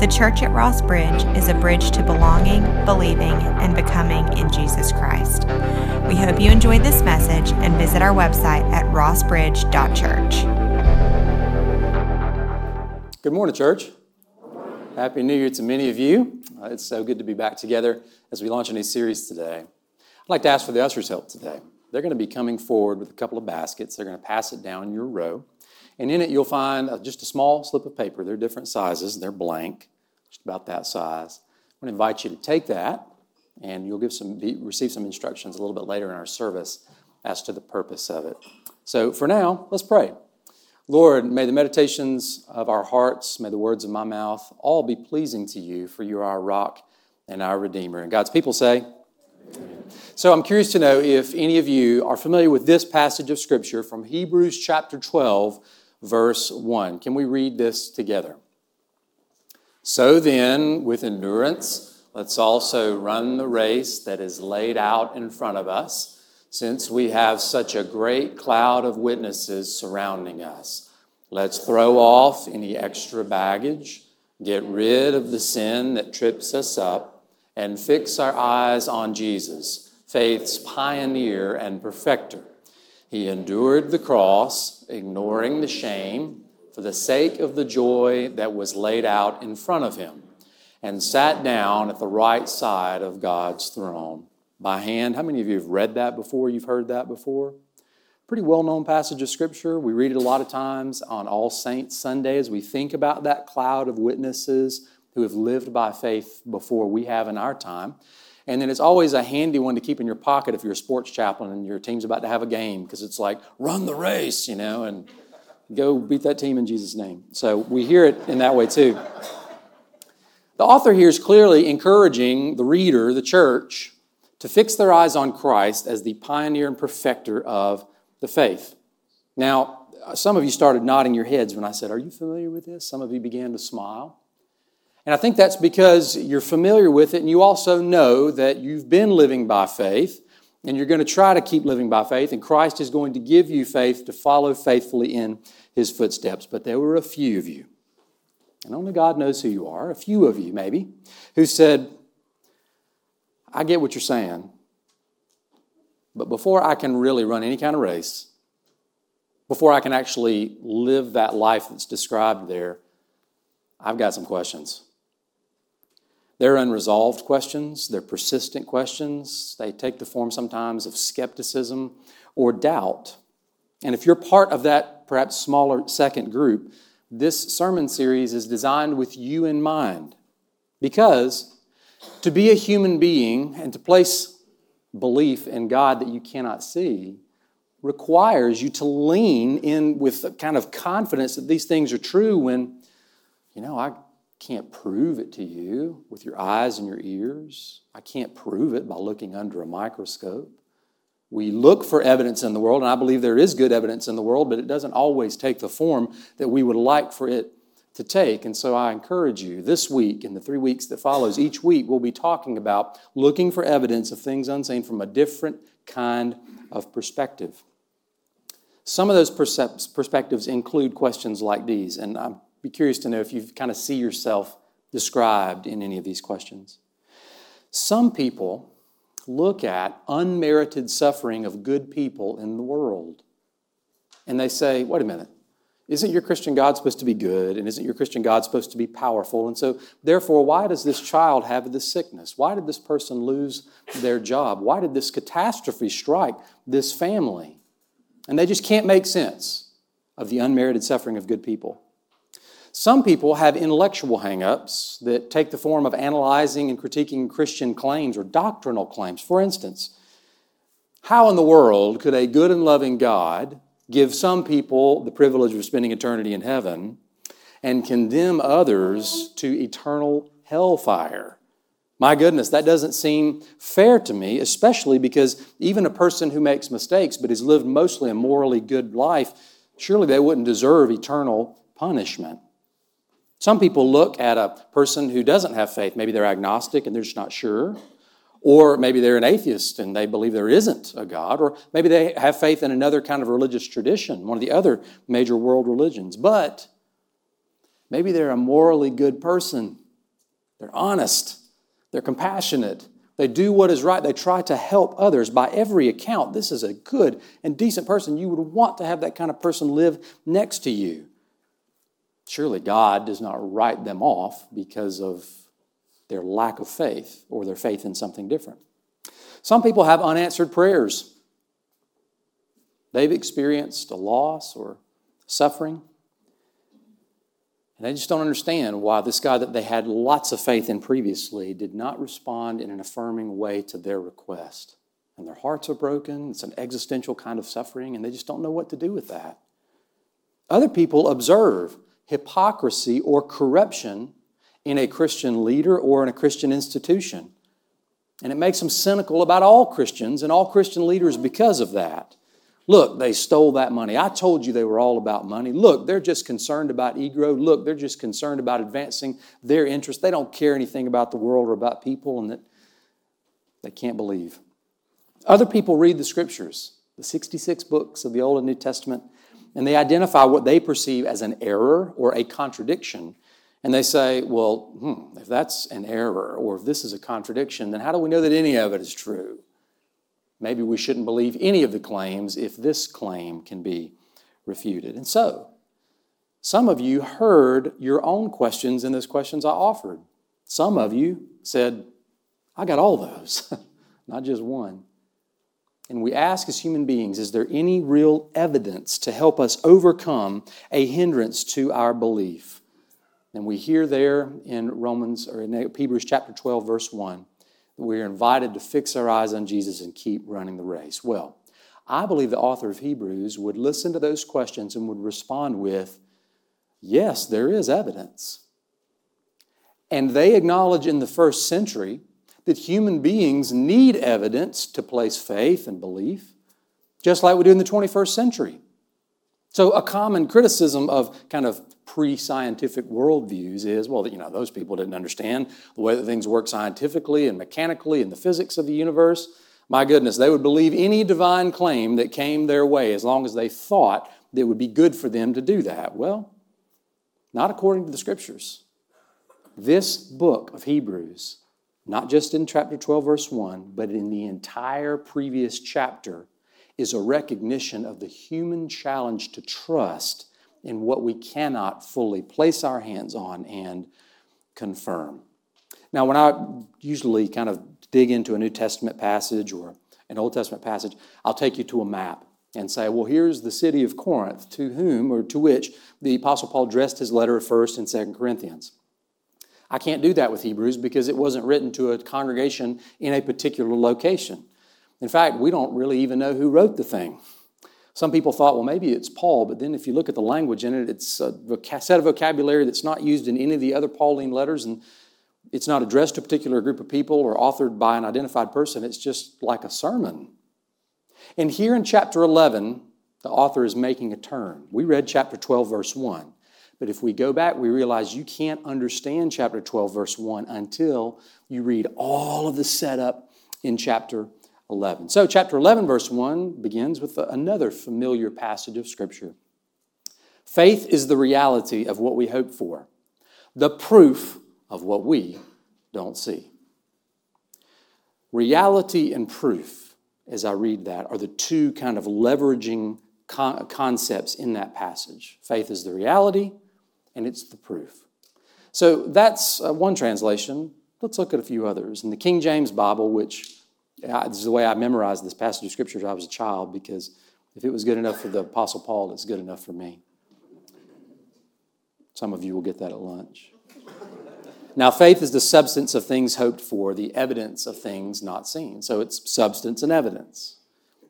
The church at Ross Bridge is a bridge to belonging, believing, and becoming in Jesus Christ. We hope you enjoyed this message and visit our website at rossbridge.church. Good morning, church. Happy New Year to many of you. Uh, it's so good to be back together as we launch a new series today. I'd like to ask for the ushers' help today. They're going to be coming forward with a couple of baskets. They're going to pass it down your row. And in it, you'll find uh, just a small slip of paper. They're different sizes, they're blank, just about that size. I'm going to invite you to take that, and you'll give some, receive some instructions a little bit later in our service as to the purpose of it. So for now, let's pray. Lord, may the meditations of our hearts, may the words of my mouth all be pleasing to you, for you are our rock and our Redeemer. And God's people say, so I'm curious to know if any of you are familiar with this passage of Scripture from Hebrews chapter 12, verse 1. Can we read this together? So then, with endurance, let's also run the race that is laid out in front of us, since we have such a great cloud of witnesses surrounding us. Let's throw off any extra baggage, get rid of the sin that trips us up and fix our eyes on Jesus, faith's pioneer and perfecter. He endured the cross, ignoring the shame, for the sake of the joy that was laid out in front of him, and sat down at the right side of God's throne. By hand, how many of you have read that before? You've heard that before? Pretty well known passage of Scripture. We read it a lot of times on All Saints Sunday as we think about that cloud of witnesses who have lived by faith before we have in our time. And then it's always a handy one to keep in your pocket if you're a sports chaplain and your team's about to have a game because it's like, run the race, you know, and go beat that team in Jesus' name. So we hear it in that way too. The author here is clearly encouraging the reader, the church, to fix their eyes on Christ as the pioneer and perfecter of the faith. Now, some of you started nodding your heads when I said, Are you familiar with this? Some of you began to smile. And I think that's because you're familiar with it and you also know that you've been living by faith and you're going to try to keep living by faith, and Christ is going to give you faith to follow faithfully in his footsteps. But there were a few of you, and only God knows who you are, a few of you maybe, who said, I get what you're saying, but before I can really run any kind of race, before I can actually live that life that's described there, I've got some questions. They're unresolved questions, they're persistent questions. They take the form sometimes of skepticism or doubt. And if you're part of that perhaps smaller second group, this sermon series is designed with you in mind. Because to be a human being and to place belief in God that you cannot see requires you to lean in with a kind of confidence that these things are true when, you know, I can't prove it to you with your eyes and your ears. I can't prove it by looking under a microscope. We look for evidence in the world, and I believe there is good evidence in the world, but it doesn't always take the form that we would like for it to take. And so I encourage you this week and the three weeks that follows, each week we'll be talking about looking for evidence of things unseen from a different kind of perspective. Some of those perspectives include questions like these, and I'm be curious to know if you kind of see yourself described in any of these questions. Some people look at unmerited suffering of good people in the world and they say, wait a minute, isn't your Christian God supposed to be good? And isn't your Christian God supposed to be powerful? And so, therefore, why does this child have this sickness? Why did this person lose their job? Why did this catastrophe strike this family? And they just can't make sense of the unmerited suffering of good people. Some people have intellectual hangups that take the form of analyzing and critiquing Christian claims or doctrinal claims. For instance, how in the world could a good and loving God give some people the privilege of spending eternity in heaven and condemn others to eternal hellfire? My goodness, that doesn't seem fair to me, especially because even a person who makes mistakes but has lived mostly a morally good life, surely they wouldn't deserve eternal punishment. Some people look at a person who doesn't have faith. Maybe they're agnostic and they're just not sure. Or maybe they're an atheist and they believe there isn't a God. Or maybe they have faith in another kind of religious tradition, one of the other major world religions. But maybe they're a morally good person They're honest. They're compassionate. They do what is right. They try to help others. By every account, this is a good and decent person. You would want to have that kind of person live next to you. Surely God does not write them off because of their lack of faith or their faith in something different. Some people have unanswered prayers. They've experienced a loss or suffering. And they just don't understand why this guy that they had lots of faith in previously did not respond in an affirming way to their request. And their hearts are broken. It's an existential kind of suffering, and they just don't know what to do with that. Other people observe hypocrisy or corruption in a Christian leader or in a Christian institution. And it makes them cynical about all Christians and all Christian leaders because of that. Look, they stole that money. I told you they were all about money. Look, they're just concerned about ego. Look, they're just concerned about advancing their interests. They don't care anything about the world or about people, and that they can't believe. Other people read the scriptures, the 66 books of the Old and New Testament, and they identify what they perceive as an error or a contradiction. And they say, well, hmm, if that's an error or if this is a contradiction, then how do we know that any of it is true? Maybe we shouldn't believe any of the claims if this claim can be refuted. And so, some of you heard your own questions in those questions I offered. Some of you said, I got all those, not just one. And we ask as human beings, is there any real evidence to help us overcome a hindrance to our belief? And we hear there in Romans or in Hebrews chapter 12, verse 1, we're invited to fix our eyes on Jesus and keep running the race. Well, I believe the author of Hebrews would listen to those questions and would respond with, Yes, there is evidence. And they acknowledge in the first century that human beings need evidence to place faith and belief, just like we do in the 21st century. So, a common criticism of kind of pre scientific worldviews is well, you know, those people didn't understand the way that things work scientifically and mechanically and the physics of the universe. My goodness, they would believe any divine claim that came their way as long as they thought that it would be good for them to do that. Well, not according to the scriptures. This book of Hebrews, not just in chapter 12, verse 1, but in the entire previous chapter, is a recognition of the human challenge to trust in what we cannot fully place our hands on and confirm. Now, when I usually kind of dig into a New Testament passage or an Old Testament passage, I'll take you to a map and say, well, here's the city of Corinth, to whom or to which the Apostle Paul addressed his letter 1st and 2nd Corinthians. I can't do that with Hebrews because it wasn't written to a congregation in a particular location. In fact, we don't really even know who wrote the thing. Some people thought, well, maybe it's Paul, but then if you look at the language in it, it's a set of vocabulary that's not used in any of the other Pauline letters, and it's not addressed to a particular group of people or authored by an identified person. It's just like a sermon. And here in chapter 11, the author is making a turn. We read chapter 12, verse 1. But if we go back, we realize you can't understand chapter 12, verse 1 until you read all of the setup in chapter 11. So, chapter 11, verse 1 begins with another familiar passage of Scripture. Faith is the reality of what we hope for, the proof of what we don't see. Reality and proof, as I read that, are the two kind of leveraging concepts in that passage. Faith is the reality, and it's the proof. So that's uh, one translation. Let's look at a few others. In the King James Bible, which this is the way I memorized this passage of scripture as I was a child because if it was good enough for the Apostle Paul, it's good enough for me. Some of you will get that at lunch. Now, faith is the substance of things hoped for, the evidence of things not seen. So it's substance and evidence.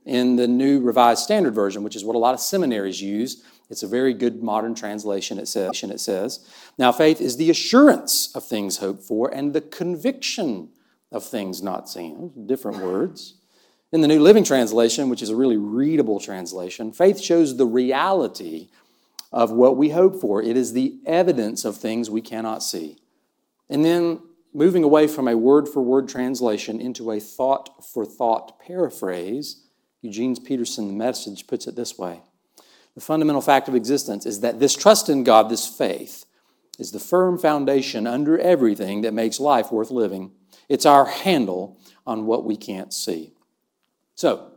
In the New Revised Standard Version, which is what a lot of seminaries use, it's a very good modern translation. It says, it says, Now faith is the assurance of things hoped for and the conviction of things not seen. Different words. In the New Living Translation, which is a really readable translation, faith shows the reality of what we hope for. It is the evidence of things we cannot see. And then moving away from a word for word translation into a thought for thought paraphrase, Eugene Peterson, the message, puts it this way The fundamental fact of existence is that this trust in God, this faith, is the firm foundation under everything that makes life worth living. It's our handle on what we can't see. So,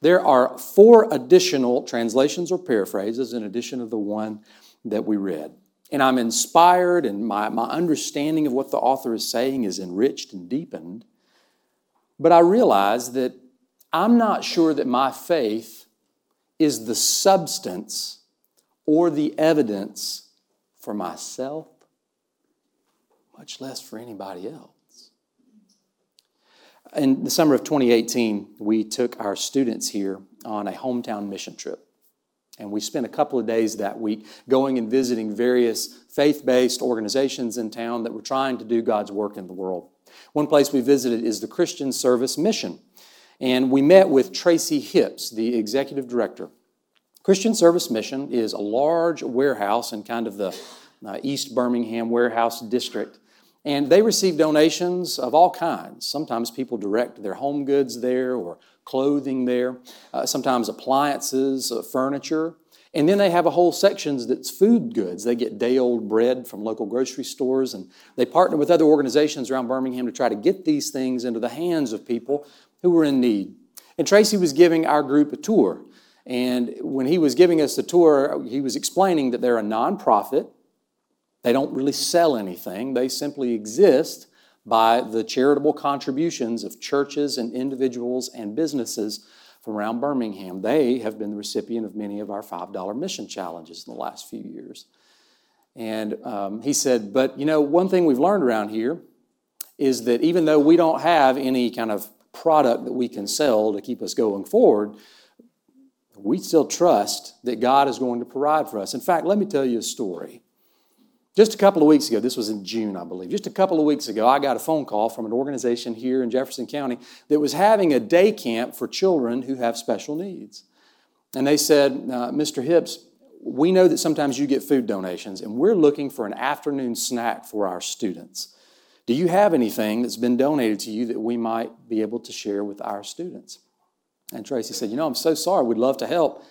there are four additional translations or paraphrases in addition to the one that we read. And I'm inspired, and my, my understanding of what the author is saying is enriched and deepened. But I realize that I'm not sure that my faith is the substance or the evidence for myself, much less for anybody else. In the summer of 2018, we took our students here on a hometown mission trip. And we spent a couple of days that week going and visiting various faith based organizations in town that were trying to do God's work in the world. One place we visited is the Christian Service Mission. And we met with Tracy Hipps, the executive director. Christian Service Mission is a large warehouse in kind of the uh, East Birmingham warehouse district. And they receive donations of all kinds. Sometimes people direct their home goods there or clothing there, uh, sometimes appliances, uh, furniture. And then they have a whole section that's food goods. They get day old bread from local grocery stores, and they partner with other organizations around Birmingham to try to get these things into the hands of people who were in need. And Tracy was giving our group a tour. And when he was giving us the tour, he was explaining that they're a nonprofit. They don't really sell anything, they simply exist by the charitable contributions of churches and individuals and businesses from around Birmingham. They have been the recipient of many of our $5 mission challenges in the last few years. And um, he said, But you know, one thing we've learned around here is that even though we don't have any kind of product that we can sell to keep us going forward, we still trust that God is going to provide for us. In fact, let me tell you a story. Just a couple of weeks ago, this was in June, I believe, just a couple of weeks ago, I got a phone call from an organization here in Jefferson County that was having a day camp for children who have special needs. And they said, uh, Mr. Hipps, we know that sometimes you get food donations, and we're looking for an afternoon snack for our students. Do you have anything that's been donated to you that we might be able to share with our students? And Tracy said, You know, I'm so sorry. We'd love to help.